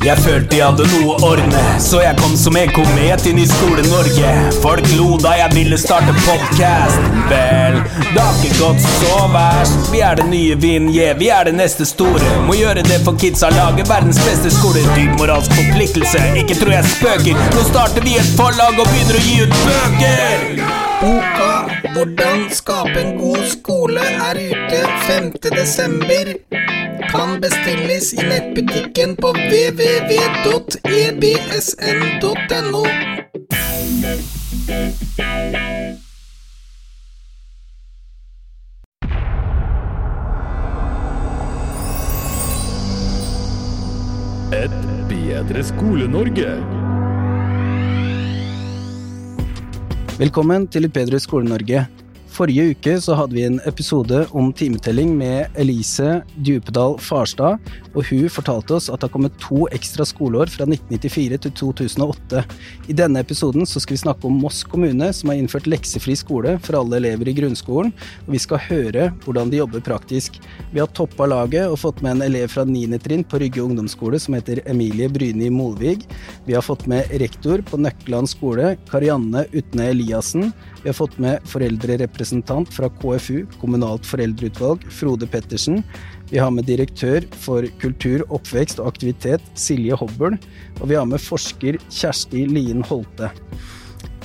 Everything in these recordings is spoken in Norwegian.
Jeg følte jeg hadde noe å ordne, så jeg kom som en komet inn i Skole-Norge. Folk lo da jeg ville starte podkast. Vel, det har ikke gått så verst. Vi er det nye Vinje, vi er det neste store. Må gjøre det for kidsa, lage verdens beste skole. Dyp moralsk forpliktelse, ikke tror jeg spøker. Nå starter vi et forlag og begynner å gi ut bøker. Boka 'Hvordan skape en god skole' er ute 5. Kan bestilles i nettbutikken på www.ebsn.no. Et bedre Skole-Norge. Velkommen til Et bedre Skole-Norge. Forrige uke så hadde vi en episode om timetelling med Elise Djupedal Farstad, og hun fortalte oss at det har kommet to ekstra skoleår fra 1994 til 2008. I denne episoden så skal vi snakke om Moss kommune, som har innført leksefri skole for alle elever i grunnskolen, og vi skal høre hvordan de jobber praktisk. Vi har toppa laget og fått med en elev fra 9. trinn på Rygge ungdomsskole som heter Emilie Bryni Molvig. Vi har fått med rektor på Nøkkeland skole, Karianne Utne Eliassen. Vi har fått med foreldrerepresentant fra KFU, kommunalt foreldreutvalg, Frode Pettersen. Vi har med direktør for kultur, oppvekst og aktivitet, Silje Hobbel. Og vi har med forsker Kjersti Lien Holte.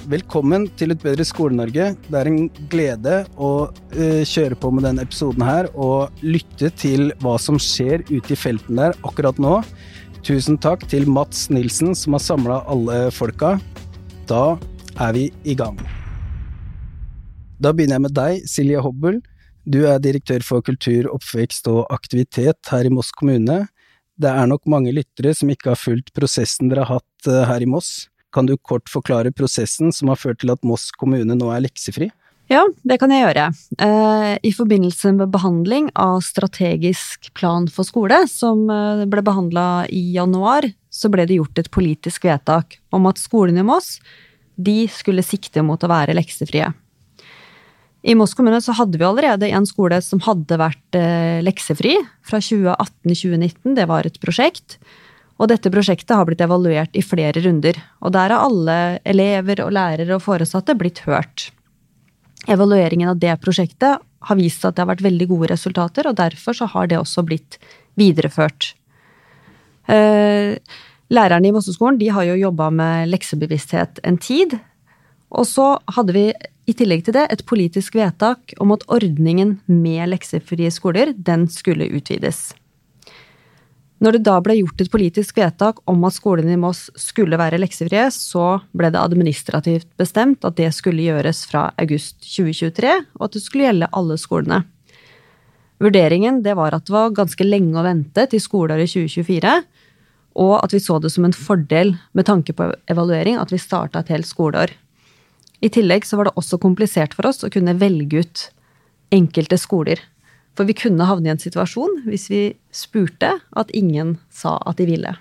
Velkommen til Et bedre Skole-Norge. Det er en glede å uh, kjøre på med denne episoden her og lytte til hva som skjer ute i felten der akkurat nå. Tusen takk til Mats Nilsen som har samla alle folka. Da er vi i gang. Da begynner jeg med deg, Silje Hobbel. Du er direktør for kultur, oppvekst og aktivitet her i Moss kommune. Det er nok mange lyttere som ikke har fulgt prosessen dere har hatt eh, her i Moss. Kan du kort forklare prosessen som har ført til at Moss kommune nå er leksefri? Ja, det kan jeg gjøre. Eh, I forbindelse med behandling av strategisk plan for skole, som eh, ble behandla i januar, så ble det gjort et politisk vedtak om at skolene i Moss de skulle sikte mot å være leksefrie. I Moss kommune så hadde vi allerede en skole som hadde vært eh, leksefri fra 2018-2019. Det var et prosjekt. Og dette prosjektet har blitt evaluert i flere runder. Og der har alle elever og lærere og foresatte blitt hørt. Evalueringen av det prosjektet har vist at det har vært veldig gode resultater, og derfor så har det også blitt videreført. Eh, lærerne i Mosseskolen har jo jobba med leksebevissthet en tid. Og så hadde vi i tillegg til det et politisk vedtak om at ordningen med leksefrie skoler, den skulle utvides. Når det da ble gjort et politisk vedtak om at skolene i Moss skulle være leksefrie, så ble det administrativt bestemt at det skulle gjøres fra august 2023, og at det skulle gjelde alle skolene. Vurderingen det var at det var ganske lenge å vente til skoleåret 2024, og at vi så det som en fordel med tanke på evaluering at vi starta et helt skoleår. I tillegg så var det også komplisert for oss å kunne velge ut enkelte skoler. For vi kunne havne i en situasjon, hvis vi spurte, at ingen sa at de ville.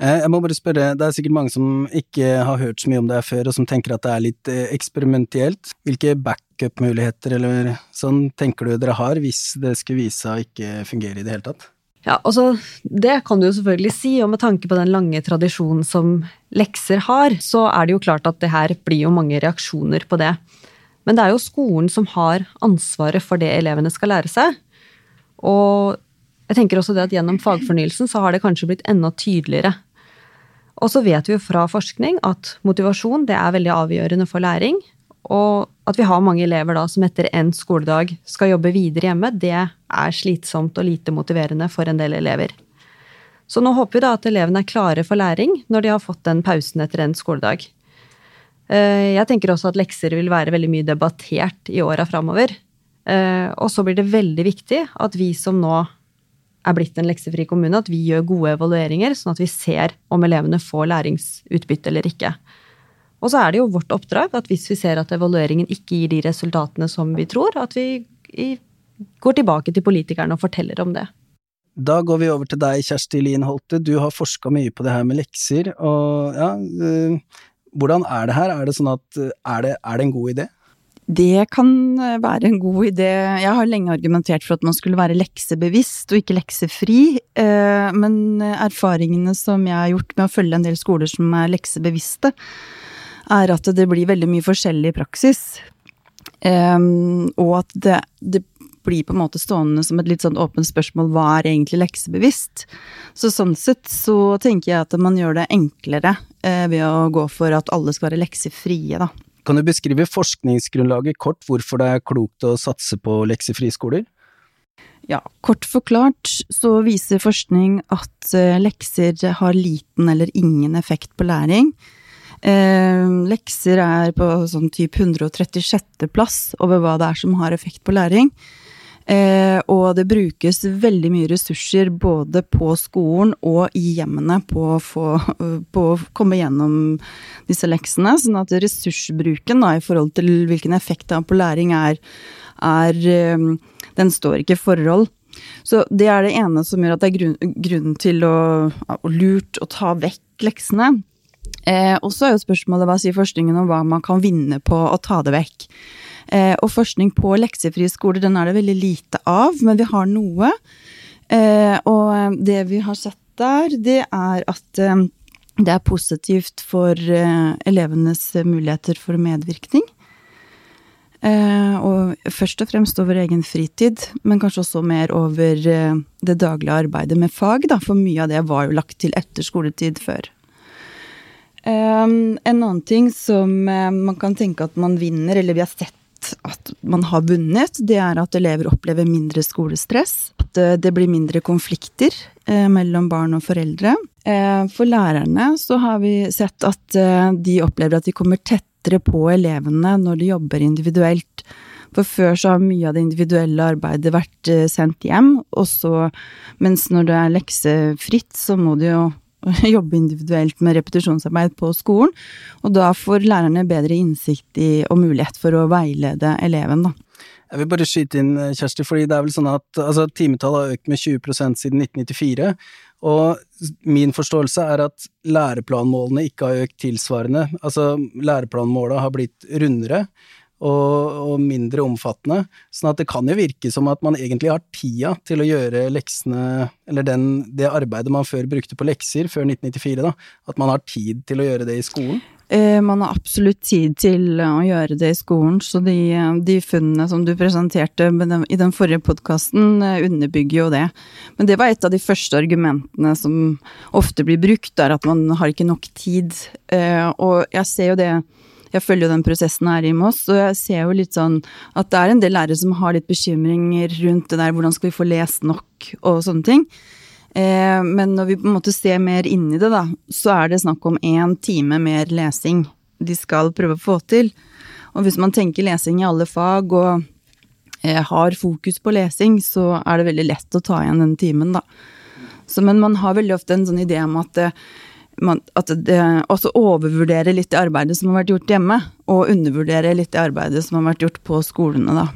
Eh, jeg må bare spørre, det er sikkert mange som ikke har hørt så mye om det før, og som tenker at det er litt eksperimentielt. Hvilke backup-muligheter eller sånn tenker du dere har hvis det skulle vise seg å ikke fungere i det hele tatt? Ja, altså, Det kan du jo selvfølgelig si, og med tanke på den lange tradisjonen som lekser har, så er det jo klart at det her blir jo mange reaksjoner på det. Men det er jo skolen som har ansvaret for det elevene skal lære seg. Og jeg tenker også det at gjennom fagfornyelsen så har det kanskje blitt enda tydeligere. Og så vet vi jo fra forskning at motivasjon det er veldig avgjørende for læring. Og at vi har mange elever da som etter endt skoledag skal jobbe videre hjemme, det er slitsomt og lite motiverende for en del elever. Så nå håper vi da at elevene er klare for læring når de har fått den pausen etter endt skoledag. Eh, jeg tenker også at lekser vil være veldig mye debattert i åra framover. Eh, og så blir det veldig viktig at vi som nå er blitt en leksefri kommune, at vi gjør gode evalueringer, sånn at vi ser om elevene får læringsutbytte eller ikke. Og så er det jo vårt oppdrag at hvis vi ser at evalueringen ikke gir de resultatene som vi tror, at vi går tilbake til politikerne og forteller om det. Da går vi over til deg, Kjersti Lien Holte. Du har forska mye på det her med lekser. og ja, øh, Hvordan er det her? Er det sånn at er det, er det en god idé? Det kan eh, være en god idé. Jeg har lenge argumentert for at man skulle være leksebevisst og ikke leksefri, eh, men erfaringene som jeg har gjort med å følge en del skoler som er leksebevisste, er at det blir veldig mye forskjellig praksis. Og at det, det blir på en måte stående som et litt sånn åpent spørsmål hva er egentlig leksebevisst? Så sånn sett så tenker jeg at man gjør det enklere uh, ved å gå for at alle skal være leksefrie, da. Kan du beskrive forskningsgrunnlaget kort hvorfor det er klokt å satse på leksefrie skoler? Ja, kort forklart så viser forskning at eh, lekser har liten eller ingen effekt på læring. Eh, lekser er på sånn type 136. plass over hva det er som har effekt på læring. Eh, og det brukes veldig mye ressurser både på skolen og i hjemmene på å, få, på å komme gjennom disse leksene. Sånn at ressursbruken da, i forhold til hvilken effekt det har på læring, er, er eh, Den står ikke i forhold. Så det er det ene som gjør at det er grunn, grunn til å, å lurt å ta vekk leksene. Eh, og så er jo spørsmålet hva sier forskningen om hva man kan vinne på å ta det vekk. Eh, og forskning på leksefrie skoler, den er det veldig lite av, men vi har noe. Eh, og det vi har sett der, det er at eh, det er positivt for eh, elevenes muligheter for medvirkning. Eh, og først og fremst over egen fritid, men kanskje også mer over det daglige arbeidet med fag, da, for mye av det var jo lagt til etter skoletid før. En annen ting som man kan tenke at man vinner, eller vi har sett at man har vunnet, det er at elever opplever mindre skolestress. At eh, det blir mindre konflikter eh, mellom barn og foreldre. Eh, for lærerne så har vi sett at eh, de opplever at de kommer tettere på elevene når de jobber individuelt. For før så har mye av det individuelle arbeidet vært eh, sendt hjem, og så, mens når det er leksefritt, så må det jo jobbe individuelt med repetisjonsarbeid på skolen. Og da får lærerne bedre innsikt i og mulighet for å veilede eleven, da. Jeg vil bare skyte inn, Kjersti, fordi det er vel sånn at altså, timetallet har økt med 20% siden 1994. Og min forståelse er at læreplanmålene ikke har økt tilsvarende. Altså, læreplanmåla har blitt rundere, og, og, mindre omfattende. Sånn at det kan jo virke som at man egentlig har tida til å gjøre leksene, eller den, det arbeidet man før brukte på lekser, før 1994, da, at man har tid til å gjøre det i skolen? Eh, man har absolutt tid til å gjøre det i skolen, så de, de funnene som du presenterte i den forrige podkasten, eh, underbygger jo det. Men det var et av de første argumentene som ofte blir brukt, er at man har ikke nok tid. Eh, og jeg ser jo det jeg følger jo den prosessen her i Moss, og jeg ser jo litt sånn at det er en del lærere som har litt bekymringer rundt det der, hvordan skal vi få lest nok, og sånne ting. Eh, men når vi på en måte ser mer inn i det, da, så er det snakk om én time mer lesing de skal prøve å få til. Og hvis man tenker lesing i alle fag og eh, har fokus på lesing, så er det veldig lett å ta igjen den timen, da. Så, men man har veldig ofte en sånn idé om at eh, man, at det også overvurdere litt det arbeidet som har vært gjort hjemme, og undervurdere litt det arbeidet som har vært gjort på skolene, da.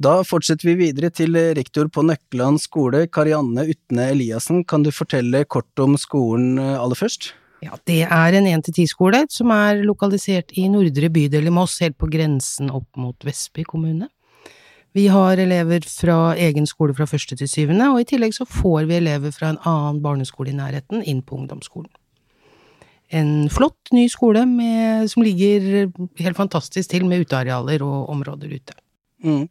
Da fortsetter vi videre til rektor på Nøkkeland skole, Karianne Utne Eliassen. Kan du fortelle kort om skolen eh, aller først? Ja, det er en 1-10-skole som er lokalisert i nordre bydel i Moss, helt på grensen opp mot Vestby kommune. Vi har elever fra egen skole fra første til syvende, og i tillegg så får vi elever fra en annen barneskole i nærheten inn på ungdomsskolen. En flott ny skole med, som ligger helt fantastisk til med utearealer og områder ute. Mm.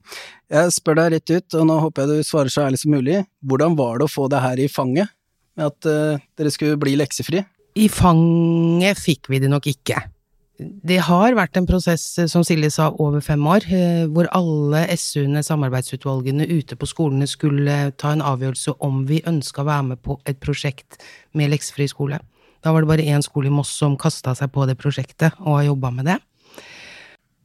Jeg spør deg rett ut, og nå håper jeg du svarer så ærlig som mulig. Hvordan var det å få det her i fanget, med at uh, dere skulle bli leksefri? I fanget fikk vi det nok ikke. Det har vært en prosess, eh, som Silje sa, over fem år, eh, hvor alle SU-ene, samarbeidsutvalgene ute på skolene, skulle ta en avgjørelse om vi ønska å være med på et prosjekt med leksefri skole. Da var det bare én skole i Moss som kasta seg på det prosjektet og har jobba med det.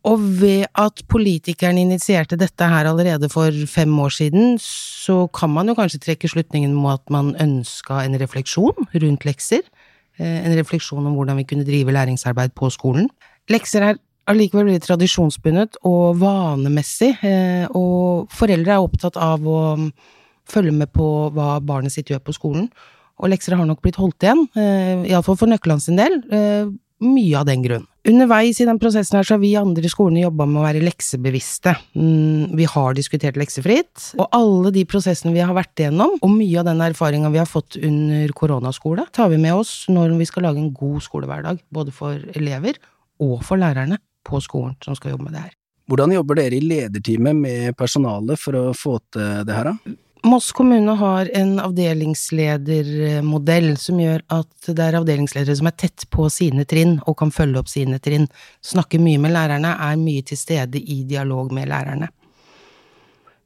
Og ved at politikerne initierte dette her allerede for fem år siden, så kan man jo kanskje trekke slutningen om at man ønska en refleksjon rundt lekser. Eh, en refleksjon om hvordan vi kunne drive læringsarbeid på skolen. Lekser er allikevel veldig tradisjonsbundet og vanemessig, eh, og foreldre er opptatt av å mm, følge med på hva barnet sitt gjør på skolen. Og lekser har nok blitt holdt igjen, eh, iallfall for Nøkkeland sin del, mye av den grunn. Underveis i den prosessen her så har vi andre i skolene jobba med å være leksebevisste. Mm, vi har diskutert leksefritt, og alle de prosessene vi har vært igjennom, og mye av den erfaringa vi har fått under koronaskole, tar vi med oss når vi skal lage en god skolehverdag, både for elever og for lærerne på skolen som skal jobbe med det her. Hvordan jobber dere i lederteamet med personalet for å få til det her, da? Moss kommune har en avdelingsledermodell som gjør at det er avdelingsledere som er tett på sine trinn og kan følge opp sine trinn. Snakker mye med lærerne, er mye til stede i dialog med lærerne.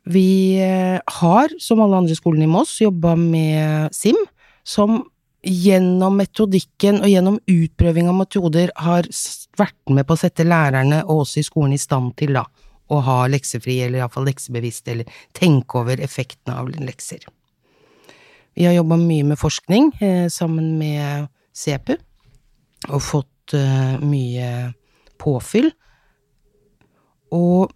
Vi eh, har, som alle andre skolene i Moss, jobba med SIM, som gjennom metodikken og gjennom utprøving av metoder har vært med på å sette lærerne og oss i skolen i stand til da, å ha leksefri, eller iallfall leksebevisst, eller tenke over effektene av lekser. Vi har jobba mye med forskning eh, sammen med CEPU, og fått eh, mye påfyll. Og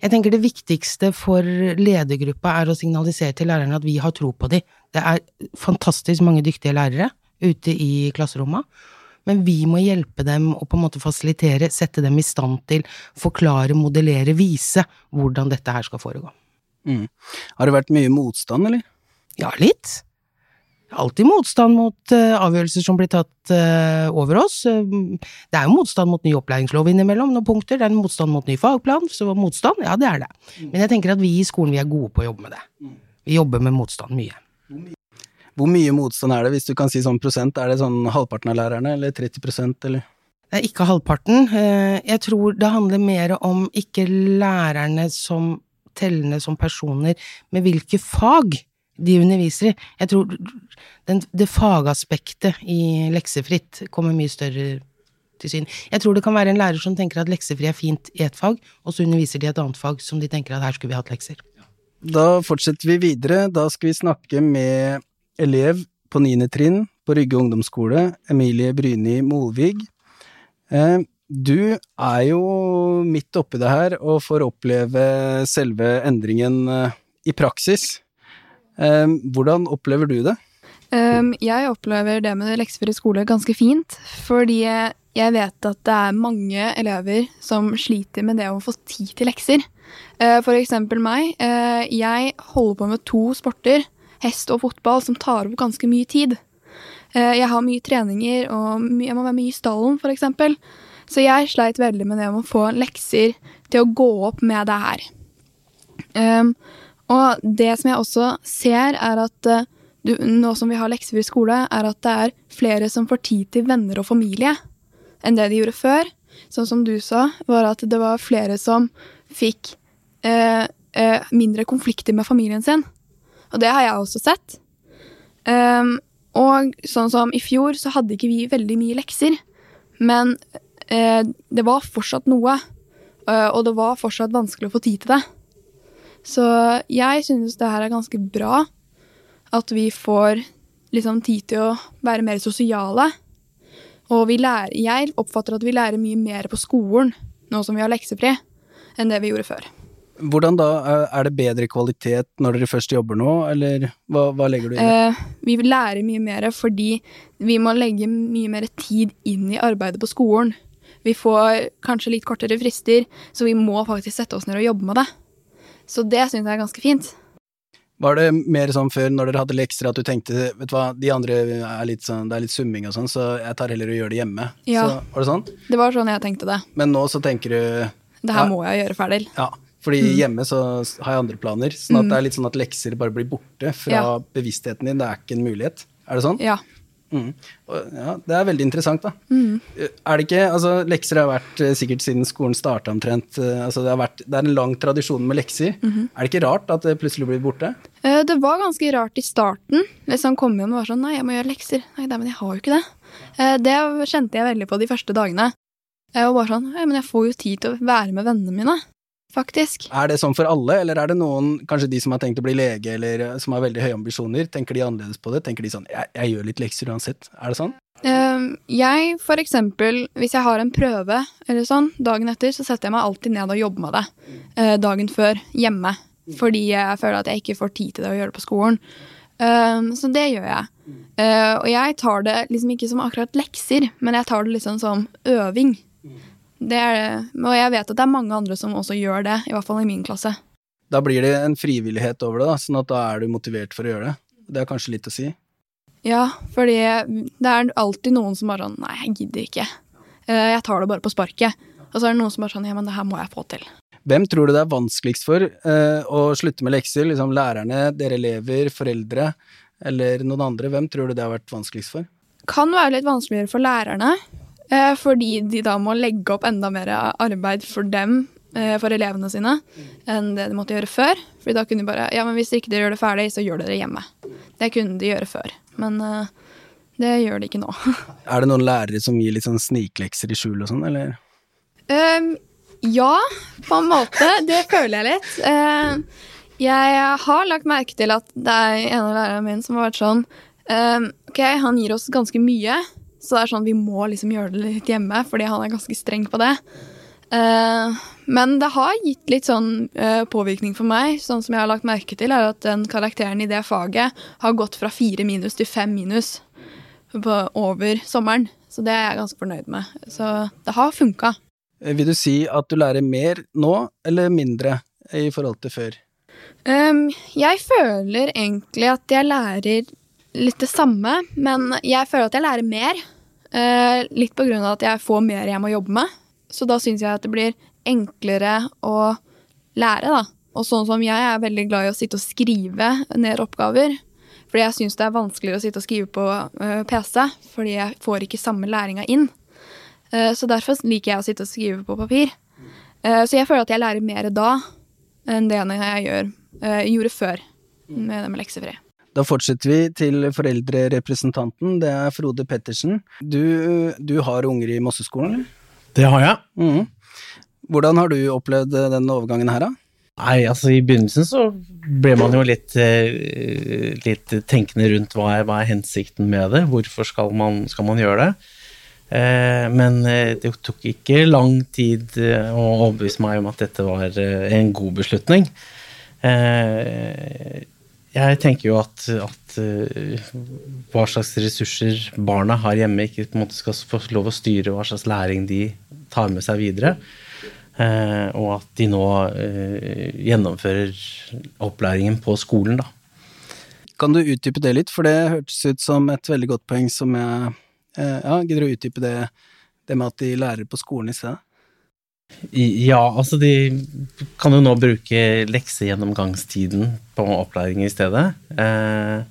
jeg tenker det viktigste for ledergruppa er å signalisere til lærerne at vi har tro på dem. Det er fantastisk mange dyktige lærere ute i klasseromma, men vi må hjelpe dem og på en måte fasilitere, sette dem i stand til, forklare, modellere, vise hvordan dette her skal foregå. Mm. Har det vært mye motstand, eller? Ja, litt. Alltid motstand mot uh, avgjørelser som blir tatt uh, over oss. Uh, det er jo motstand mot ny opplæringslov innimellom, noen punkter. Det er en motstand mot ny fagplan, så motstand, ja, det er det. Men jeg tenker at vi i skolen vi er gode på å jobbe med det. Vi jobber med motstand mye. Hvor mye motstand er det, hvis du kan si sånn prosent? Er det sånn halvparten av lærerne, eller 30% eller? Det er ikke halvparten. Jeg tror det handler mer om ikke lærerne som tellende som personer, med hvilke fag de underviser i. Jeg tror den, det fagaspektet i leksefritt kommer mye større til syn. Jeg tror det kan være en lærer som tenker at leksefri er fint i ett fag, og så underviser de et annet fag som de tenker at her skulle vi hatt lekser. Da fortsetter vi videre. Da skal vi snakke med elev på niende trinn på Rygge ungdomsskole, Emilie Bryni Molvig. Eh, du er jo midt oppi det her og får oppleve selve endringen eh, i praksis. Eh, hvordan opplever du det? Jeg opplever det med leksefri skole ganske fint, fordi jeg vet at det er mange elever som sliter med det å få tid til lekser. For eksempel meg. Jeg holder på med to sporter hest og fotball som tar opp ganske mye tid. Eh, jeg har mye treninger, og jeg må være mye i stallen, f.eks. Så jeg sleit veldig med det om å få lekser til å gå opp med det her. Um, og det som jeg også ser, er at uh, du, nå som vi har lekser i skole, er at det er flere som får tid til venner og familie enn det de gjorde før. Sånn som du sa, var at det var flere som fikk uh, uh, mindre konflikter med familien sin. Og det har jeg også sett. Um, og sånn som i fjor, så hadde ikke vi veldig mye lekser. Men uh, det var fortsatt noe. Uh, og det var fortsatt vanskelig å få tid til det. Så jeg synes det her er ganske bra. At vi får liksom tid til å være mer sosiale. Og lærer, jeg oppfatter at vi lærer mye mer på skolen nå som vi har leksefri, enn det vi gjorde før. Hvordan da? Er det bedre kvalitet når dere først jobber nå, eller hva, hva legger du i det? Eh, vi lærer mye mer fordi vi må legge mye mer tid inn i arbeidet på skolen. Vi får kanskje litt kortere frister, så vi må faktisk sette oss ned og jobbe med det. Så det syns jeg er ganske fint. Var det mer sånn før, når dere hadde lekser, at du tenkte vet du hva, de andre er litt sånn, det er litt summing og sånn, så jeg tar heller og gjør det hjemme? Ja. Så, var det sånn? Det var sånn jeg tenkte det. Men nå så tenker du Det her ja, må jeg gjøre ferdig. Ja, fordi mm. hjemme så har jeg andre planer. Sånn at mm. det er litt sånn at lekser bare blir borte fra ja. bevisstheten din. Det er ikke en mulighet. Er det sånn? Ja. Mm. ja det er veldig interessant, da. Mm. Er det ikke Altså, lekser har vært eh, sikkert siden skolen starta omtrent. Eh, altså, det, vært, det, er en lang tradisjon med lekser. -hmm. Er det ikke rart at det plutselig blir borte? Eh, det var ganske rart i starten. Liksom kom hjem og var sånn Nei, jeg må gjøre lekser. Nei, men jeg har jo ikke det. Det kjente jeg veldig på de første dagene. Jeg var bare sånn men jeg får jo tid til å være med vennene mine faktisk. Er det sånn for alle, eller er det noen, kanskje de som har tenkt å bli lege, eller eh, som har veldig høye ambisjoner, tenker de annerledes på det? Tenker de sånn jeg, jeg gjør litt lekser uansett. Er det sånn? Uh, jeg, for eksempel, hvis jeg har en prøve eller sånn dagen etter, så setter jeg meg alltid ned og jobber med det uh, dagen før hjemme. Fordi jeg føler at jeg ikke får tid til det å gjøre det på skolen. Uh, så det gjør jeg. og jeg tar det liksom ikke som akkurat lekser, men jeg tar det liksom som øving. Det er det. Og jeg vet at det er mange andre som også gjør det, i hvert fall i min klasse. Da blir det en frivillighet over det, da, sånn at da er du motivert for å gjøre det. Det er kanskje litt å si. Ja, fordi det er alltid noen som bare sånn Nei, jeg gidder ikke. Eh, Jeg tar det bare på sparket. Og så er det noen som bare sånn Ja, men det her må jeg få til. Hvem tror du det er vanskeligst for eh, å slutte med lekser? Liksom lærerne, dere elever, foreldre eller noen andre? Hvem tror du det har vært vanskeligst for? Kan være litt vanskeligere for lærerne, fordi de da må legge opp enda mer arbeid for dem, eh, for elevene sine, enn det de måtte gjøre før. Fordi da kunne de bare Ja, men hvis ikke dere gjør det ferdig, så gjør dere det hjemme. Det kunne de gjøre før. Men eh, det gjør de ikke nå. Er det noen lærere som gir litt sånn sniklekser i skjul og sånn, eller? Um, ja, på en måte. Det føler jeg litt. Uh, jeg har lagt merke til at det er en av lærerne mine som har vært sånn ehm, Ok, han gir oss ganske mye, så det er sånn vi må liksom gjøre det litt hjemme, fordi han er ganske streng på det. Ehm, men det har gitt litt sånn eh, påvirkning for meg. Sånn som jeg har lagt merke til, er at den karakteren i det faget har gått fra fire minus til fem minus på, over sommeren. Så det er jeg ganske fornøyd med. Så det har funka. Eh, Vil du si at du lærer mer nå, eller mindre, i forhold til før? Um, jeg føler egentlig at jeg lærer litt det samme, men jeg føler at jeg lærer mer. Eh, litt på grunn av at jeg får mer jeg må jobbe med. Så da syns jeg at det blir enklere å lære, da. Og sånn som jeg er veldig glad i å sitte og skrive ned oppgaver. Fordi jeg syns det er vanskeligere å sitte og skrive på eh, PC, fordi jeg får ikke samme læringa inn. Eh, så derfor liker jeg å sitte og skrive på papir. Eh, så jeg føler at jeg lærer mer da enn det jeg gjør, gjorde før med det med leksefri. Da fortsetter vi til foreldrerepresentanten, det er Frode Pettersen. Du, du har unger i Mosseskolen. Det har jeg. Mm. Hvordan har du opplevd denne den overgangen her, da? Nei, altså i begynnelsen så ble man jo litt, eh, litt tenkende rundt hva er, hva er hensikten med det, hvorfor skal man, skal man gjøre det. Eh, men eh, det tok ikke lang tid eh, å overbevise meg om at dette var eh, en god beslutning. Jeg tenker jo at, at uh, hva slags ressurser barna har hjemme, ikke på en måte skal få lov å styre hva slags læring de tar med seg videre. Uh, og at de nå uh, gjennomfører opplæringen på skolen, da. Kan du utdype det litt, for det hørtes ut som et veldig godt poeng som jeg Ja, gidder du å utdype det, det med at de lærer på skolen i stedet? Ja, altså de kan jo nå bruke leksegjennomgangstiden på opplæring i stedet. Eh,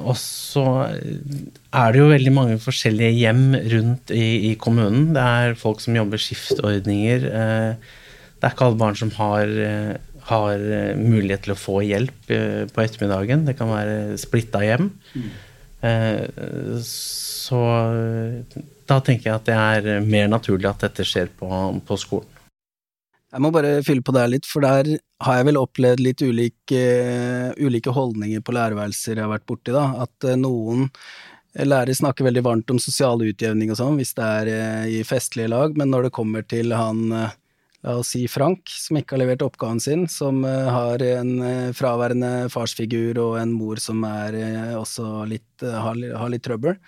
og så er det jo veldig mange forskjellige hjem rundt i, i kommunen. Det er folk som jobber skiftordninger. Eh, det er ikke alle barn som har, eh, har eh, mulighet til å få hjelp på ettermiddagen. Det kan være splitta hjem. Eh, så da tenker jeg at det er mer naturlig at dette skjer på, på skolen. Jeg må bare fylle på der litt, for der har jeg vel opplevd litt ulike, ulike holdninger på lærerværelser jeg har vært borti, da. At eh, noen lærere snakker veldig varmt om sosial utjevning og sånn, hvis det er eh, i festlige lag, men når det kommer til han, eh, la oss si Frank, som ikke har levert oppgaven sin, som eh, har en eh, fraværende farsfigur og en mor som er eh, også litt, eh, har, li- har litt trøbbel,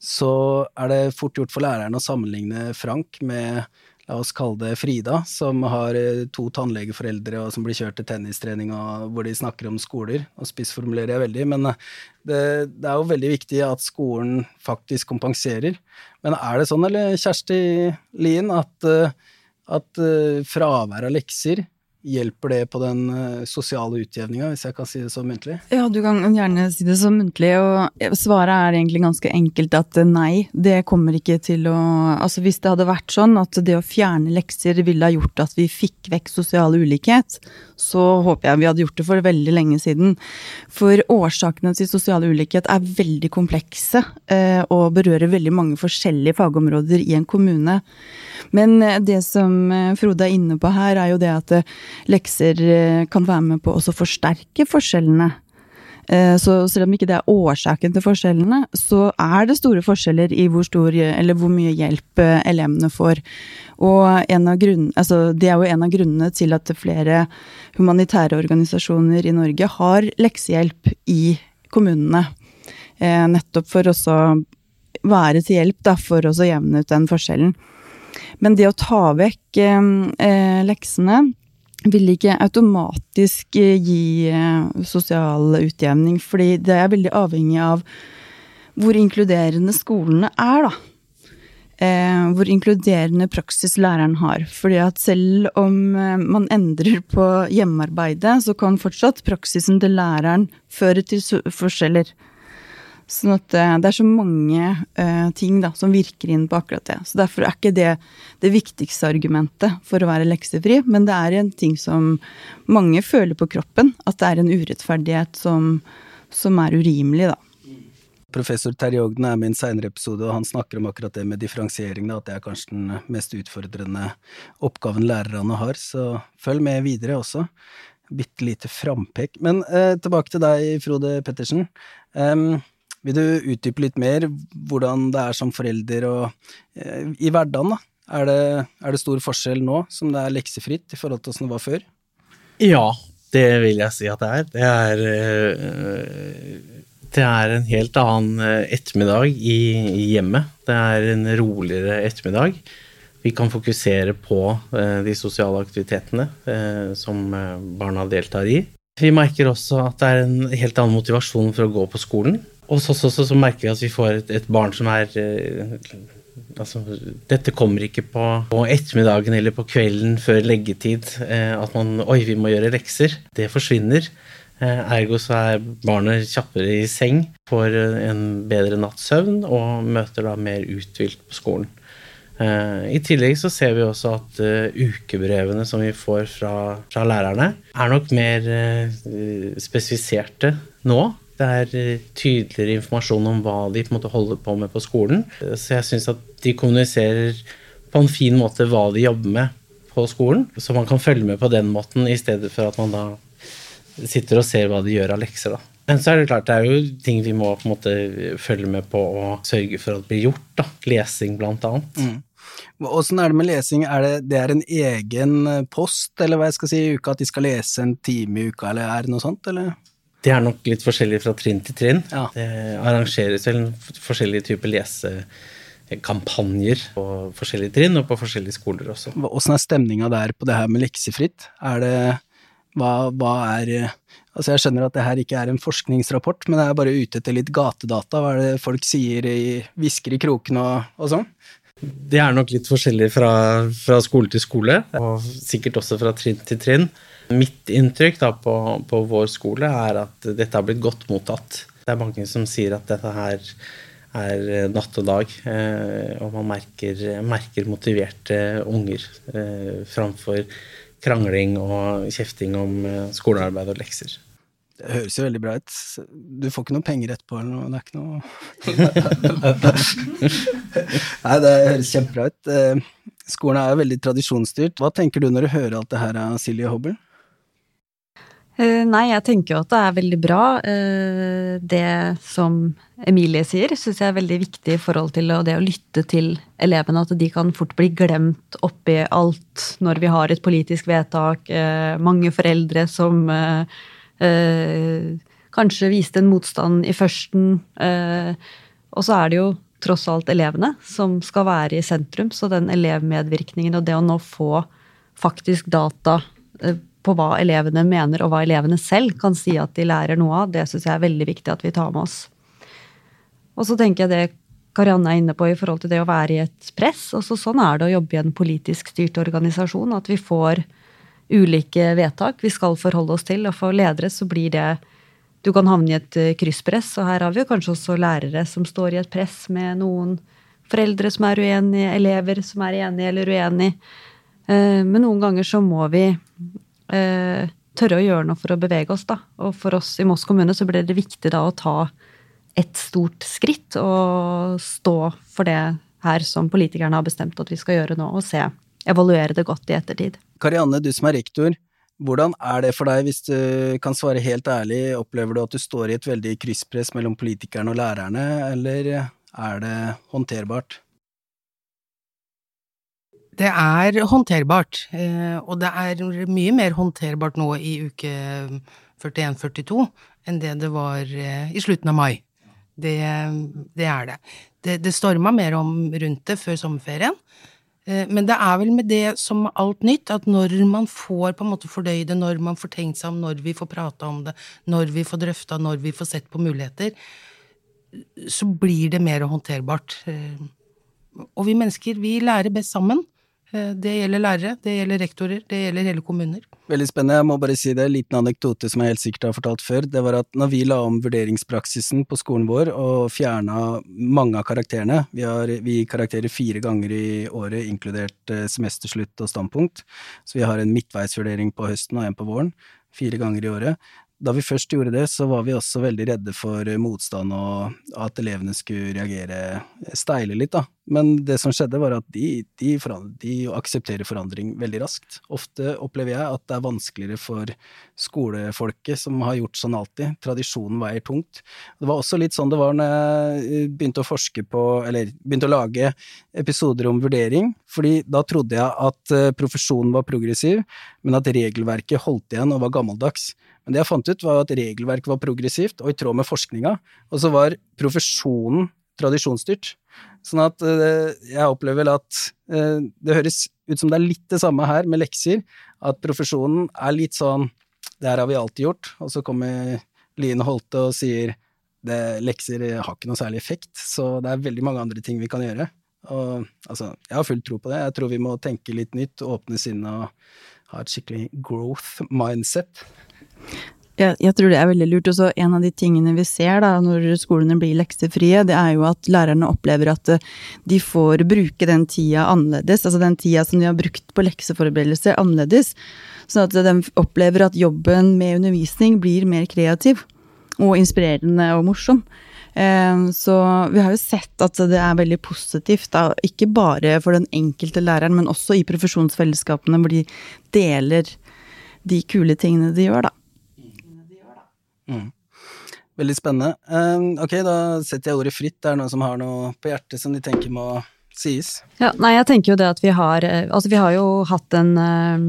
så er det fort gjort for læreren å sammenligne Frank med la oss kalle det Frida, som har eh, to tannlegeforeldre og som blir kjørt til tennistrening og hvor de snakker om skoler. Og spissformulerer jeg veldig, men eh, det, det er jo veldig viktig at skolen faktisk kompenserer. Men er det sånn, eller Kjersti Lien, at, eh, at fravær av lekser hjelper det på den eh, sosiale utjevninga, hvis jeg kan si det så muntlig? Ja, du kan gjerne si det så muntlig, og svaret er egentlig ganske enkelt at eh, nei, det kommer ikke til å Altså hvis det hadde vært sånn at det å fjerne lekser ville ha gjort at vi fikk vekk sosial ulikhet, så håper jeg vi hadde gjort det for veldig lenge siden. For årsakene til sosial ulikhet er veldig komplekse eh, og berører veldig mange forskjellige fagområder i en kommune. Men det som Frode er inne på her, er jo det at lekser eh, kan være med på å forsterke forskjellene. Eh, Så selv om ikke det er årsaken til forskjellene, så er det store forskjeller i hvor, stor, hvor mye hjelp eh, elevene får. Og en av grunn, altså det er jo en av grunnene til at flere humanitære organisasjoner i Norge har leksehjelp i kommunene. Nettopp for å være til hjelp da, for å jevne ut den forskjellen. Men det å ta vekk leksene vil ikke automatisk eh, gi eh, sosial utjevning, fordi det er veldig avhengig av hvor inkluderende skolene er, da. Eh, hvor inkluderende praksis læreren har. Fordi at selv om eh, man endrer på hjemmearbeidet, så kan fortsatt praksisen til læreren føre til forskjeller. Sånn at eh, det er så mange uh, ting da, som virker inn på akkurat det. Så derfor er ikke det det viktigste argumentet for å være leksefri, men det er en ting som mange føler på kroppen. At det er en urettferdighet som, som er urimelig, da. Professor Terje Ogden er med i en seinere episode, og han snakker om akkurat det med differensiering, at det er kanskje den mest utfordrende oppgaven lærerne har, så følg med videre også. Bitte lite frampek. Men eh, tilbake til deg, Frode Pettersen. Um, vil du utdype litt mer hvordan det er som forelder og eh, i hverdagen, da? Er det, er det, stor forskjell nå som det er leksefritt i forhold til åssen det var før? Ja, det vil jeg si at det er. Det er, eh, det er en helt annen eh, ettermiddag i, hjemmet. Det er en roligere ettermiddag. Vi kan fokusere på de sosiale aktivitetene som barna deltar i. Vi merker også at det er en helt annen motivasjon for å gå på skolen. Og så, så, så, så, merker vi at vi får et, et barn som er eh, altså, Dette kommer ikke på, på, ettermiddagen eller på kvelden før leggetid. Eh, at man Oi, vi må gjøre lekser. Det forsvinner. Eh, ergo så er barnet kjappere i seng, får en bedre natts søvn og møter da mer uthvilt på skolen. I tillegg så ser vi også at ukebrevene som vi får fra, fra lærerne, er nok mer spesifiserte nå det er eh, tydeligere informasjon om hva de på en måte holder på med på skolen. Så jeg syns at de kommuniserer på en fin måte hva de jobber med på skolen. Så man kan følge med på den måten i stedet for at man da sitter og ser hva de gjør av lekser. da. Men så er det klart det er jo ting vi må på en måte følge med på og sørge for at det blir gjort. da. Lesing, blant annet. Mm. Åssen er det med lesing? Er det, det er en egen post, eller hva jeg skal si, i uka, at de skal lese en time i uka, eller er det noe sånt, eller? Det er nok litt forskjellig fra trinn til trinn. Ja. Det arrangeres vel forskjellige typer lesekampanjer på forskjellige trinn og på forskjellige skoler også. Åssen er stemninga der på det her med leksefritt? Er det hva, hva, er Altså jeg skjønner at det her ikke er en forskningsrapport, men det er bare ute etter litt gatedata. Hva er det folk sier i hvisker i kroken og, og sånn? Det er nok litt forskjellig fra, fra skole til skole, og sikkert også fra trinn til trinn. Mitt inntrykk da på, på, vår skole er at dette har blitt godt mottatt. Det er mange som sier at dette her er natt og dag, eh, og man merker, merker motiverte unger eh, framfor krangling og kjefting om eh, skolearbeid og lekser. Det høres jo veldig bra ut. Du får ikke noe penger etterpå eller noe? Det er ikke noe Nei, det høres kjempebra ut. Skolen er jo veldig tradisjonsstyrt. Hva tenker du når du hører alt det her av Silje Hobbel? Eh, nei, jeg tenker jo at det er veldig bra. Eh, det som Emilie sier, syns jeg er veldig viktig i forhold til det å lytte til elevene. At de kan fort bli glemt oppi alt når vi har et politisk vedtak. Eh, mange foreldre som kanskje viste en motstand i førsten. Og så er det jo tross alt elevene som skal være i sentrum. Så den elevmedvirkningen og det å nå få faktisk data på hva elevene mener, og hva elevene selv kan si at de lærer noe av, det syns jeg er veldig viktig at vi tar med oss. Og så tenker jeg det Karianne er inne på i forhold til det å være i et press. Også sånn er det å jobbe i en politisk styrt organisasjon, at vi får ulike vedtak vi skal forholde oss til. Og for ledere så blir det Du kan havne i et eh, krysspress, og her har vi jo kanskje også lærere som står i et press med noen foreldre som er uenige, elever som er enige eller uenige. Eh, men noen ganger så må vi eh, tørre å gjøre noe for å bevege oss, da. Og for oss i Moss kommune så ble det viktig da å ta et stort skritt og stå for det her som politikerne har bestemt at vi skal gjøre nå, og se, evaluere det godt i ettertid. Karianne, du som er rektor, hvordan er det for deg, hvis du kan svare helt ærlig, opplever du at du står i et veldig krysspress mellom politikerne og lærerne, eller er det håndterbart? Det er håndterbart, eh, og det er mye mer håndterbart nå i uke 41-42 enn det det var eh, i slutten av mai. Det, det er det. Det, det storma mer om rundt det før sommerferien. Eh, Men det er vel med det som med alt nytt, at når man får på en måte fordøyd det, når man får tenkt seg om, når vi får prata om det, når vi får drøfta, når vi får sett på muligheter, så blir det mer håndterbart. Og vi mennesker, vi lærer best sammen. Eh, Det gjelder lærere, det gjelder rektorer, det gjelder hele kommuner. Veldig spennende. Jeg må bare si det, en liten anekdote som jeg helt sikkert har fortalt før. Det var at når vi la om vurderingspraksisen på skolen vår og fjerna mange av karakterene, vi, har, vi karakterer fire ganger i året, inkludert eh, semesterslutt og standpunkt, så vi har en midtveisvurdering på høsten og en på våren, fire ganger i året. Da vi først gjorde det, så var vi også veldig redde for motstand og at elevene skulle reagere steile litt, da. Men det som skjedde, var at de, de, de aksepterer forandring veldig raskt. Ofte opplever jeg at det er vanskeligere for skolefolket som har gjort sånn alltid. Tradisjonen veier tungt. Det var også litt sånn det var når jeg begynte å forske på, eller begynte å lage episoder om vurdering, fordi da trodde jeg at eh, profesjonen var progressiv, men at regelverket holdt igjen og var gammeldags. Men det jeg fant ut, var at regelverket var progressivt og i tråd med forskninga, og så var profesjonen tradisjonsstyrt. Sånn at eh, jeg opplever vel at eh, det høres ut som det er litt det samme her med lekser, at profesjonen er litt sånn det her har vi alltid gjort, og så kommer Line Holte og sier det, lekser har ikke noe særlig effekt, så det er veldig mange andre ting vi kan gjøre. Og altså, jeg har full tro på det. Jeg tror vi må tenke litt nytt, åpne sinnet og ha et skikkelig growth mindset. Jeg, jeg tror det er veldig lurt. Og så en av de tingene vi ser da, når skolene blir leksefrie, det er jo at lærerne opplever at eh, de får bruke den tida annerledes. Altså den tida som de har brukt på lekseforberedelse, annerledes. Sånn at de opplever at jobben med undervisning blir mer kreativ. Og inspirerende og morsom. Eh, Så vi har jo sett at det er veldig positivt, da, ikke bare for den enkelte læreren, men også i profesjonsfellesskapene, hvor de deler de kule tingene de gjør, da. Mm. Veldig spennende. Um, ok, da setter jeg ordet fritt. Det er noen som har noe på hjertet som de tenker må sies. Ja, nei, jeg tenker jo det at vi har eh, Altså, vi har jo hatt en, eh,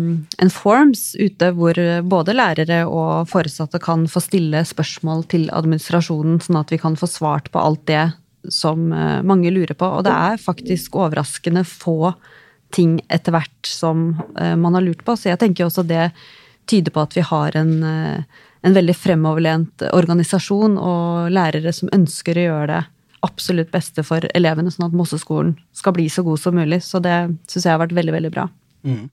en forms ute hvor både lærere og foresatte kan få stille spørsmål til administrasjonen, sånn at vi kan få svart på alt det som eh, mange lurer på. Og det er faktisk overraskende få ting etter hvert som eh, man har lurt på. Så jeg tenker også det tyder på at vi har en, eh, en veldig fremoverlent organisasjon og lærere som ønsker å gjøre det absolutt beste for elevene, sånn at Mosseskolen skal bli så god som mulig. Så det syns jeg har vært veldig, veldig bra. Mm.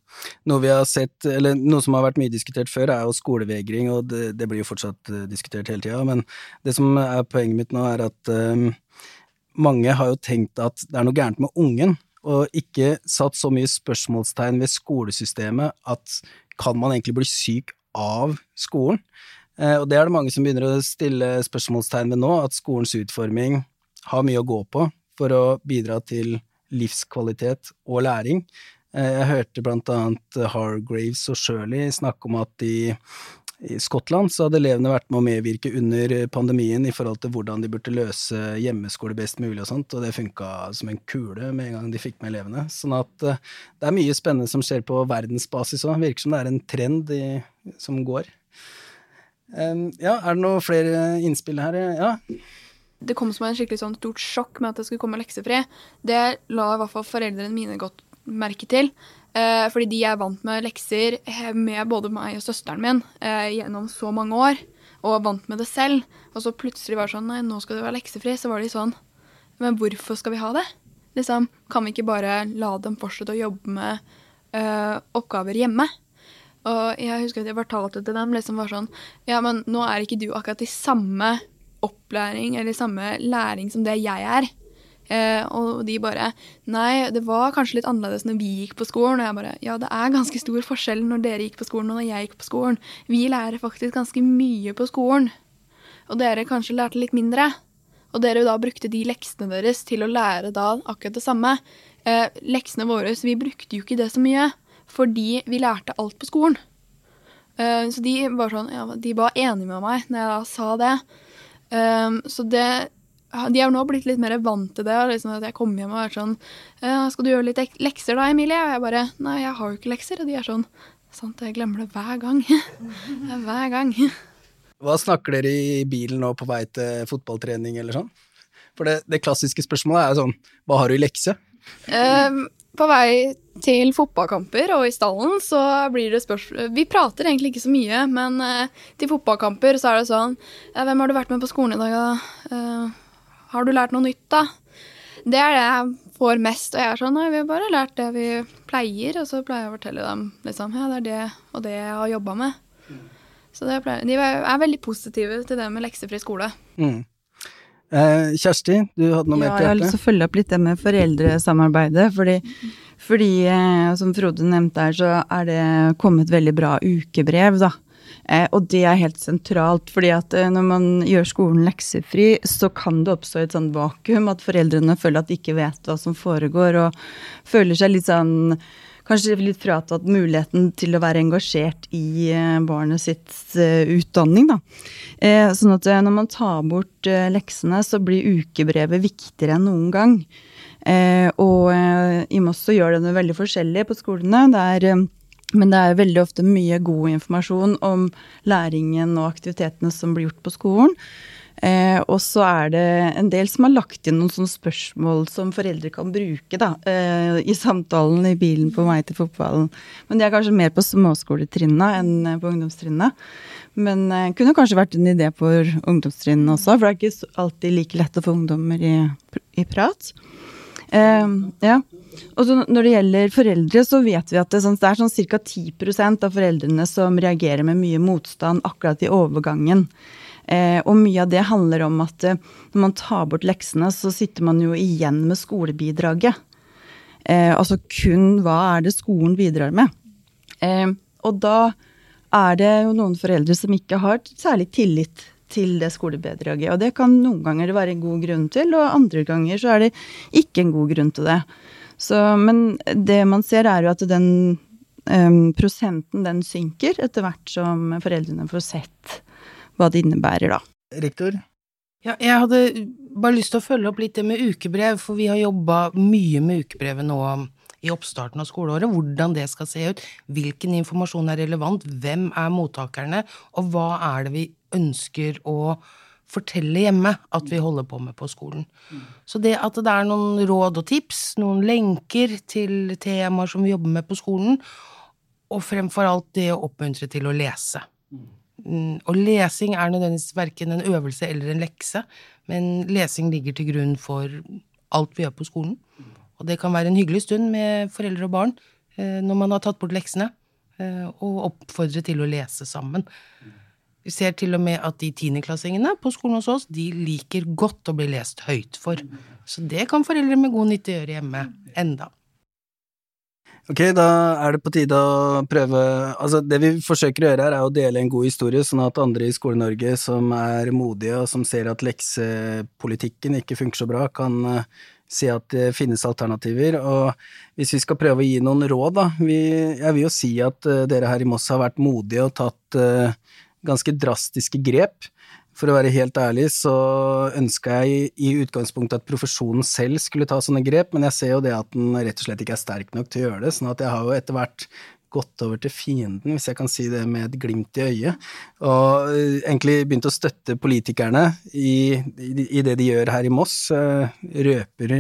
Noe sett, eller noe som har vært mye diskutert før, er jo skolevegring, og det, det blir jo fortsatt eh, diskutert hele tida. Men det som er poenget mitt nå, er at um, mange har jo tenkt at det er noe gærent med ungen, og ikke satt så mye spørsmålstegn ved skolesystemet at kan man egentlig bli syk av skolen? Eh, og det er det mange som begynner å stille spørsmålstegn ved nå, at skolens utforming har mye å gå på for å bidra til livskvalitet og læring. Eh, Jeg hørte blant annet Hargraves og Shirley snakke om at i, i Skottland så hadde elevene vært med å medvirke under pandemien i forhold til hvordan de burde løse hjemmeskole best mulig og sånt, og det funka som en kule med en gang de fikk med elevene. Sånn at eh, det er mye spennende som skjer på verdensbasis òg. Virker som det er en trend i, som går. Ja, er det noen flere innspill her? Ja. Det kom som en skikkelig sånn stort sjokk med at det skulle komme leksefri. Det la i hvert fall foreldrene mine godt merke til. Eh, fordi de er vant med lekser eh, med både meg og søsteren min eh, gjennom så mange år. Og vant med det selv. Og så plutselig var det sånn Nei, nå skal det være leksefri. Så var de sånn Men hvorfor skal vi ha det? Liksom, Kan vi ikke bare la dem fortsette å jobbe med oppgaver hjemme? Og jeg husker at jeg fortalte til dem liksom var sånn Ja, men nå er ikke du akkurat i samme opplæring eller samme læring som det jeg er. Eh, og de bare Nei, det var kanskje litt annerledes når vi gikk på skolen. Og jeg bare Ja, det er ganske stor forskjell når dere gikk på skolen og når jeg gikk på skolen. Vi lærer faktisk ganske mye på skolen. Og dere kanskje lærte litt mindre. Og dere da brukte de leksene deres til å lære da akkurat det samme. Eh, leksene våre, så vi brukte jo ikke det så mye. Fordi vi lærte alt på skolen. Uh, så de var, sånn, ja, de var enige med meg når jeg da sa det. Um, så det De har nå blitt litt mer vant til det. Liksom at jeg kommer hjem og er sånn «Ja, 'Skal du gjøre litt lekser da, Emilie?' Og jeg bare 'Nei, jeg har jo ikke lekser.' Og de er sånn Sant, jeg glemmer det hver gang. Er hver gang. Hva snakker dere i bilen nå på vei til fotballtrening eller sånn? For det, det klassiske spørsmålet er jo sånn, hva har du i lekse? Um, på vei til fotballkamper og i stallen, så blir det spørsmål Vi prater egentlig ikke så mye, men eh, til fotballkamper så er det sånn 'Hvem har du vært med på skolen i dag, da? Eh, har du lært noe nytt, da?' Det er det jeg får mest, og jeg er sånn 'Nei, vi har bare lært det vi pleier', og så pleier jeg å fortelle dem liksom 'Ja, det er det og det jeg har jobba med'. Så det pleier, de er veldig positive til det med leksefri skole. Mm. Eh, Kjersti, du hadde noe mer til til jeg har lyst til å følge opp litt det med foreldresamarbeidet. Fordi, fordi eh, som Frode nevnte her, så er det kommet veldig bra ukebrev, da. Eh, og det er helt sentralt, fordi at eh, når man gjør skolen leksefri, så kan det oppstå et sånt vakuum, at foreldrene føler at de ikke vet hva som foregår, og føler seg litt sånn Kanskje litt fratatt muligheten til å være engasjert i eh, barnet sitt eh, utdanning, da. Eh, sånn at når man tar bort leksene, så blir ukebrevet viktigere enn noen gang. Og i Moss så gjør det veldig forskjellig på skolene. Det er, men det er veldig ofte mye god informasjon om læringen og aktivitetene som blir gjort på skolen. Eh, og så er det en del som har lagt inn noen sånne spørsmål som foreldre kan bruke da, eh, i samtalen i bilen på vei til fotballen. Men det er kanskje mer på småskoletrinnet enn eh, på ungdomstrinnet. Men eh, kunne kanskje vært en idé for ungdomstrinnet også, for det er ikke alltid like lett å få ungdommer i, i prat. Eh, ja. Og når det gjelder foreldre, så vet vi at det, sånn, det er sånn ca. 10% av foreldrene som reagerer med mye motstand akkurat i overgangen. Eh, og mye av det handler om at eh, når man tar bort leksene, så sitter man jo igjen med skolebidraget. Eh, altså kun hva er det skolen bidrar med. Eh, og da er det jo noen foreldre som ikke har særlig tillit til det skolebidraget. Og det kan noen ganger være en god grunn til, og andre ganger så er det ikke en god grunn til det. Så, men det man ser er jo at den eh, prosenten den synker etter hvert som foreldrene får sett hva det innebærer, da. Rektor? Ja, jeg hadde bare lyst til å følge opp litt det med ukebrev, for vi har jobba mye med ukebrevet nå i oppstarten av skoleåret. Hvordan det skal se ut, hvilken informasjon er relevant, hvem er mottakerne, og hva er det vi ønsker å fortelle hjemme at vi holder på med på skolen. Så det at det er noen råd og tips, noen lenker til temaer som vi jobber med på skolen, og fremfor alt det å oppmuntre til å lese. Mm, Og lesing er nødvendigvis verken en øvelse eller en lekse, men lesing ligger til grunn for alt vi gjør på skolen. Og det kan være en hyggelig stund med foreldre og barn eh, når man har tatt bort leksene, eh, og oppfordre til å lese sammen. Vi ser til og med at de tiendeklassingene på skolen hos oss, de liker godt å bli lest høyt for. Så det kan foreldre med god nytte gjøre hjemme enda. Ok, da er det på tide å prøve Altså, det vi forsøker å gjøre her, er å dele en god historie, sånn at andre i Skole-Norge som er modige, og som ser at leksepolitikken ikke funker så bra, kan si at det finnes alternativer. Og hvis vi skal prøve å gi noen råd, da vi, Jeg vil jo si at eh, dere her i Moss har vært modige og tatt eh, ganske drastiske grep. For å være helt ærlig så ønska jeg i utgangspunktet at profesjonen selv skulle ta sånne grep, men jeg ser jo det at den rett og slett ikke er sterk nok til å gjøre det, sånn at jeg har jo etter hvert gått over til fienden, hvis jeg kan si det med et glimt i øyet, og eh, egentlig begynt å støtte politikerne i, i, i det de gjør her i Moss. Eh, Røper,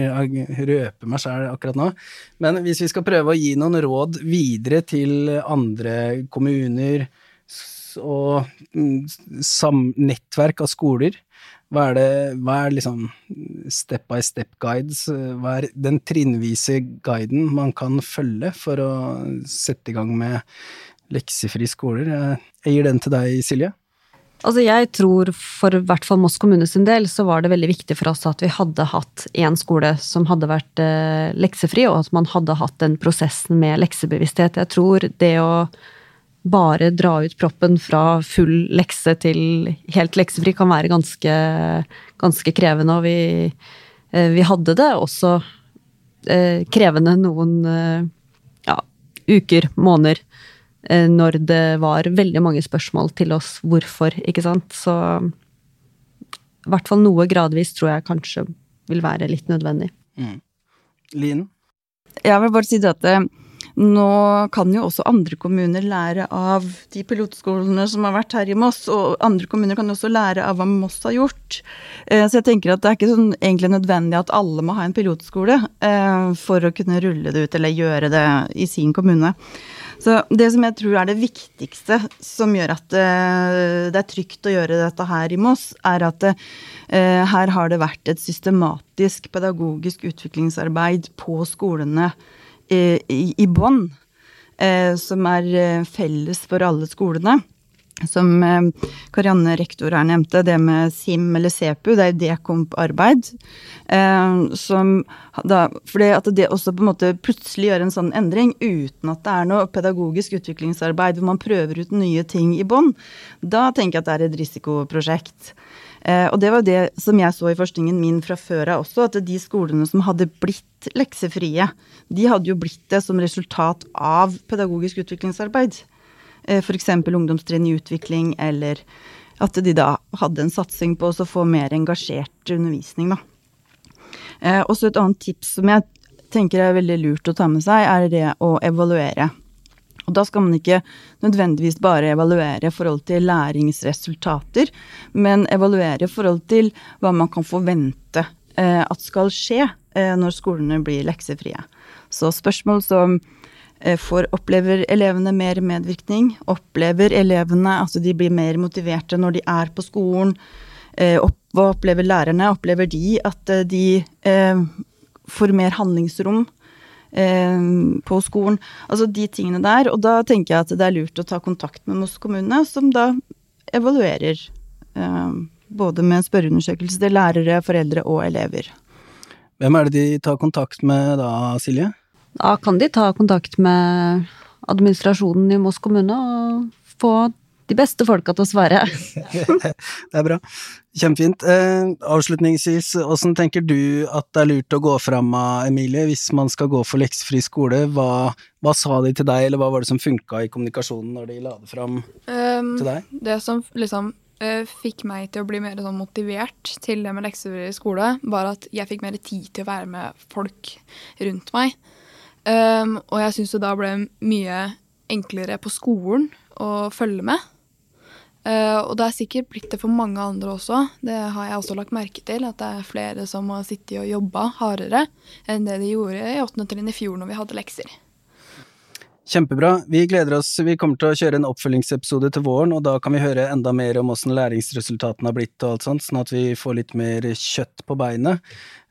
røper meg sjæl akkurat nå. Men hvis vi skal prøve å gi noen råd videre til andre kommuner, og mm, nettverk av skoler. Hva er det, hva er liksom step by step guides, hva er den trinnvise guiden man kan følge for å sette i gang med leksefri skoler? Jeg gir den til deg, Silje. Altså jeg tror for i hvert fall Moss kommune sin del så var det veldig viktig for oss at vi hadde hatt én skole som hadde vært eh, leksefri, og at man hadde hatt den prosessen med leksebevissthet. Jeg tror det å bare dra ut proppen fra full lekse til helt leksefri kan være ganske, ganske krevende, og vi, eh, vi hadde det også eh, krevende noen eh, ja, uker, måneder, eh, når det var veldig mange spørsmål til oss hvorfor, ikke sant. Så i hvert fall noe gradvis tror jeg kanskje vil være litt nødvendig. Mm. Linn? Jeg vil bare si det at eh, nå kan jo også andre kommuner lære av de pilotskolene som har vært her i Moss, og andre kommuner kan jo også lære av hva Moss har gjort. Eh, så jeg tenker at det er ikke sånn egentlig nødvendig at alle må ha en pilotskole eh, for å kunne rulle det ut eller gjøre det i sin kommune. Så det som jeg tror er det viktigste som gjør at det er trygt å gjøre dette her i Moss, er at det, her har det vært et systematisk pedagogisk utviklingsarbeid på skolene i, i bånn, eh, som er eh, felles for alle skolene. Som eh, Karianne rektor her nevnte, det med SIM eller SEPU, det er jo dekomp-arbeid. Som da Fordi at det også på en måte plutselig gjør en sånn endring uten at det er noe pedagogisk utviklingsarbeid hvor man prøver ut nye ting i bånn, da tenker jeg at det er et risikoprosjekt. Eh, og det var det som jeg så i forskningen min fra før av også, at de skolene som hadde blitt leksefrie, de hadde jo blitt det som resultat av pedagogisk utviklingsarbeid. Eh, F.eks. ungdomstrinn i utvikling, eller at de da hadde en satsing på å få mer engasjert undervisning, da. Eh, også et annet tips som jeg tenker er veldig lurt å ta med seg, er det å evaluere. Og da skal man ikke nødvendigvis bare evaluere i forhold til læringsresultater, men evaluere i forhold til hva man kan forvente eh, at skal skje eh, når skolene blir leksefrie. Så spørsmål som eh, for opplever elevene mer medvirkning? Opplever elevene at de blir mer motiverte når de er på skolen? Eh, hva opplever lærerne? Opplever de at eh, de får mer handlingsrom? Eh, på skolen. Altså de tingene der. Og da tenker jeg at det er lurt å ta kontakt med Moss kommune, som da evaluerer. Eh, både med en spørreundersøkelse til lærere, foreldre og elever. Hvem er det de tar kontakt med da, Silje? Da kan de ta kontakt med administrasjonen i Moss kommune og få de beste folka til å svare. det er bra. Kjempefint. Eh, avslutningsvis, hvordan tenker du at det er lurt å gå fram av, Emilie, hvis man skal gå for leksefri skole? Hva, hva, sa de til deg, eller hva var det som funka i kommunikasjonen når de la det fram um, til deg? Det som liksom uh, fikk meg til å bli mer sånn motivert til det med leksefri skole, var at jeg fikk mer tid til å være med folk rundt meg. Um, og jeg syns det da ble mye enklere på skolen å følge med. Uh, og det er sikkert blitt det for mange andre også. Det har jeg også lagt merke til. At det er flere som har sittet og jobba hardere enn det de gjorde i åttende trinn i fjor når vi hadde lekser. Kjempebra. Vi gleder oss. Vi kommer til å kjøre en oppfølgingsepisode til våren, og da kan vi høre enda mer om åssen læringsresultatene har blitt og alt sånt, sånn at vi får litt mer kjøtt på beinet.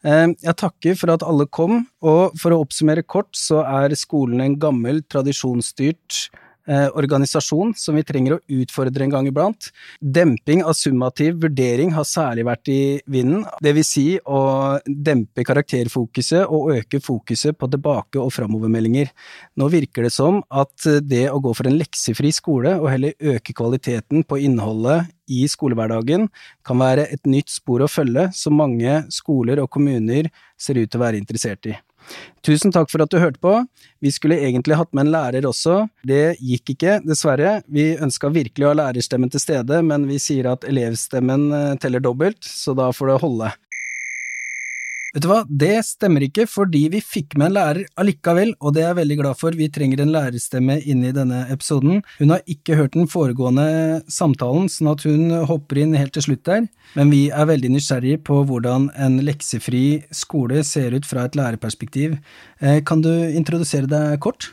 Uh, jeg takker for at alle kom, og for å oppsummere kort, så er skolen en gammel, tradisjonsstyrt eh, organisasjon som vi trenger å utfordre en gang iblant. Demping av summativ vurdering har særlig vært i vinden, vil si å dempe karakterfokuset og øke fokuset på tilbake- og framovermeldinger. Nå virker det som at det å gå for en leksefri skole og heller øke kvaliteten på innholdet i skolehverdagen kan være et nytt spor å følge som mange skoler og kommuner ser ut til å være interessert i. Tusen takk for at du hørte på. Vi skulle egentlig hatt med en lærer også. Det gikk ikke, dessverre. Vi ønska virkelig å ha lærerstemmen til stede, men vi sier at elevstemmen eh, teller dobbelt, så da får det holde. Vet du hva, det stemmer ikke, fordi vi fikk med en lærer allikevel, og det er jeg veldig glad for. Vi trenger en lærerstemme inne i denne episoden. Hun har ikke hørt den foregående samtalen, sånn at hun hopper inn helt til slutt der, men vi er veldig nysgjerrige på hvordan en leksefri skole ser ut fra et lærerperspektiv. Eh, kan du introdusere deg kort?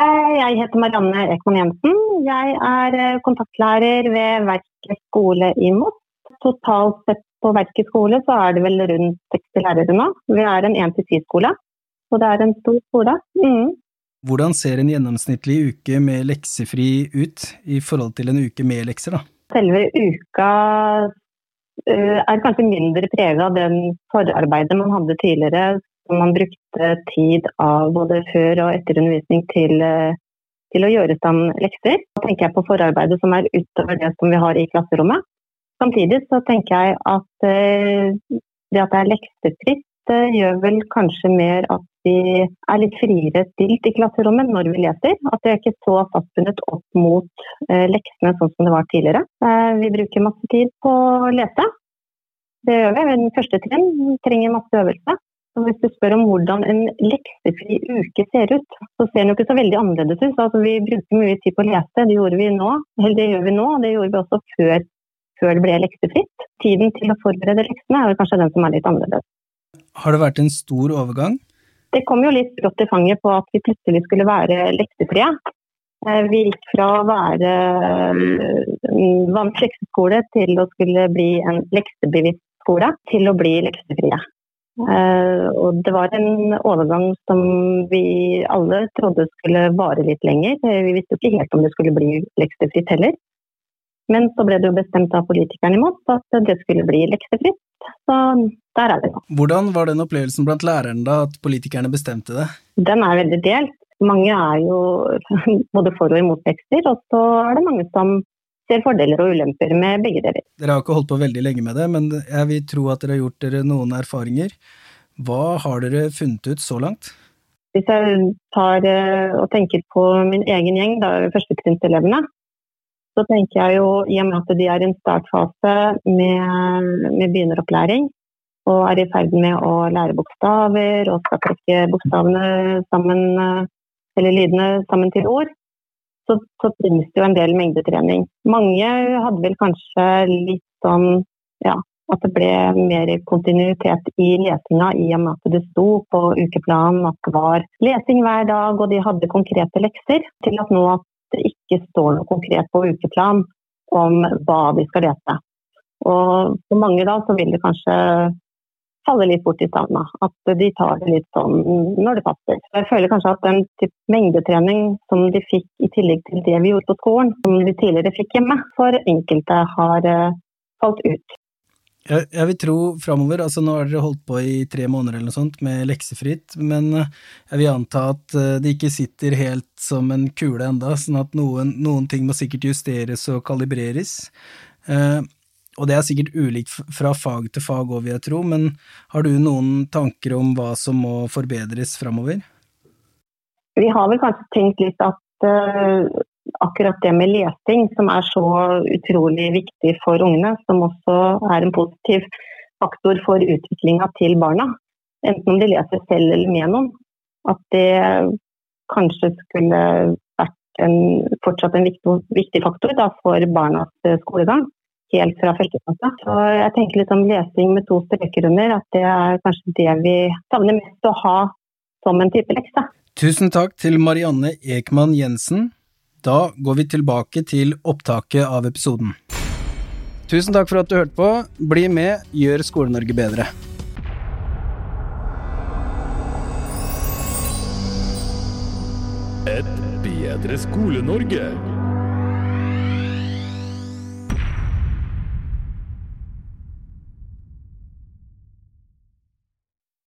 Eh, jeg heter Marianne Ekman Jensen. Jeg er eh, kontaktlærer ved Verket skole i Moss. Totalt sett på Verket skole så er det vel rundt 60 lærere nå. Vi er en 1-10-skole, så det er en stor skole. Mm. Hvordan ser en gjennomsnittlig uke med leksefri ut i forhold til en uke med lekser, da? Selve uka uh, er kanskje mindre preget av den forarbeidet man hadde tidligere. Man brukte tid av både før og etter undervisning til, uh, til å gjøre stand lekser. Da tenker jeg på forarbeidet som er utover det som vi har i klasserommet. Samtidig så tenker jeg at eh, det at det er leksefritt, gjør vel kanskje mer at vi er litt friere stilt i klasserommet når vi leser. At det er ikke så fastbundet opp mot eh, leksene sånn som det var tidligere. Eh, vi bruker masse tid på å lese. Det gjør vi. Den første trinn trenger masse øvelse. Og hvis du spør om hvordan en leksefri uke ser ut, så ser den jo ikke så veldig annerledes ut. Altså, vi bruker mye tid på å lese, det gjorde vi nå. Eller det gjør vi nå, det gjorde vi også før, før det ble leksefritt. Tiden til å forberede leksene er vel kanskje den som er litt annerledes. Har det vært en stor overgang? Det kom jo litt brått i fanget på at vi plutselig skulle være leksefrie. Eh, Vi gikk fra å være en vanlig lekseskole til å skulle bli en leksebevisst skole, til å bli leksefrie. Eh, Og det var en overgang som vi alle trodde skulle vare litt lenger. Eh, Vi visste ikke helt om det skulle bli leksefritt heller. Men så ble det jo bestemt av politikerne i Moss at det skulle bli leksefritt. Så der er vi nå. Hvordan var den opplevelsen blant lærerne da at politikerne bestemte det? Den er veldig delt. Mange er jo både for og imot lekser, og så er det mange som ser fordeler og ulemper med begge deler. Dere har ikke holdt på veldig lenge med det, men jeg vil tro at dere har gjort dere noen erfaringer. Hva har dere funnet ut så langt? Hvis jeg tar eh, og tenker på min egen gjeng, da førstetrinselevene, så tenker jeg jo i og med at de er i en startfase med, med begynneropplæring og er i ferd med å lære bokstaver og skal trekke bokstavene sammen, eller lydene sammen til ord, så, så trengs det jo en del mengdetrening. Mange hadde vel kanskje litt sånn ja, at det ble mer kontinuitet i lesinga i og med at det sto på ukeplanen at det var lesing hver dag, og de hadde konkrete lekser, til at nå at ikke står noe konkret på ukeplan om hva vi skal lese. Og for mange da så vil det kanskje falle litt bort i savnet. At de tar det litt sånn når det passer. Jeg føler kanskje at den type mengdetrening som de fikk i tillegg til det vi gjorde på skolen, som de tidligere fikk hjemme, for enkelte har eh, falt ut. Jeg, jeg vil tro framover, altså nå har dere holdt på i tre måneder eller noe sånt med leksefritt, men eh, jeg vil anta at eh, det ikke sitter helt som en kule enda, sånn at noen, noen ting må sikkert justeres og kalibreres. Eh, og det er sikkert ulikt fra fag til fag òg, vil jeg tro, men har du noen tanker om hva som må forbedres framover? Vi har vel kanskje tenkt litt at eh, akkurat det med lesing, som er så utrolig viktig for ungene, som også er en positiv faktor for utviklinga til barna, enten om de leser selv eller med noen, at det kanskje skulle vært en, fortsatt en viktig, viktig faktor da, for barnas eh, skolegang. Helt fra første klasse. Så jeg tenker litt om lesing med to streker under, at det er kanskje det vi savner mest å ha som en type lekse. Tusen takk til Marianne Ekman Jensen. Da går vi tilbake til opptaket av episoden. Tusen takk for at du hørte på. Bli med, gjør Skole-Norge bedre. Et bedre Skole-Norge.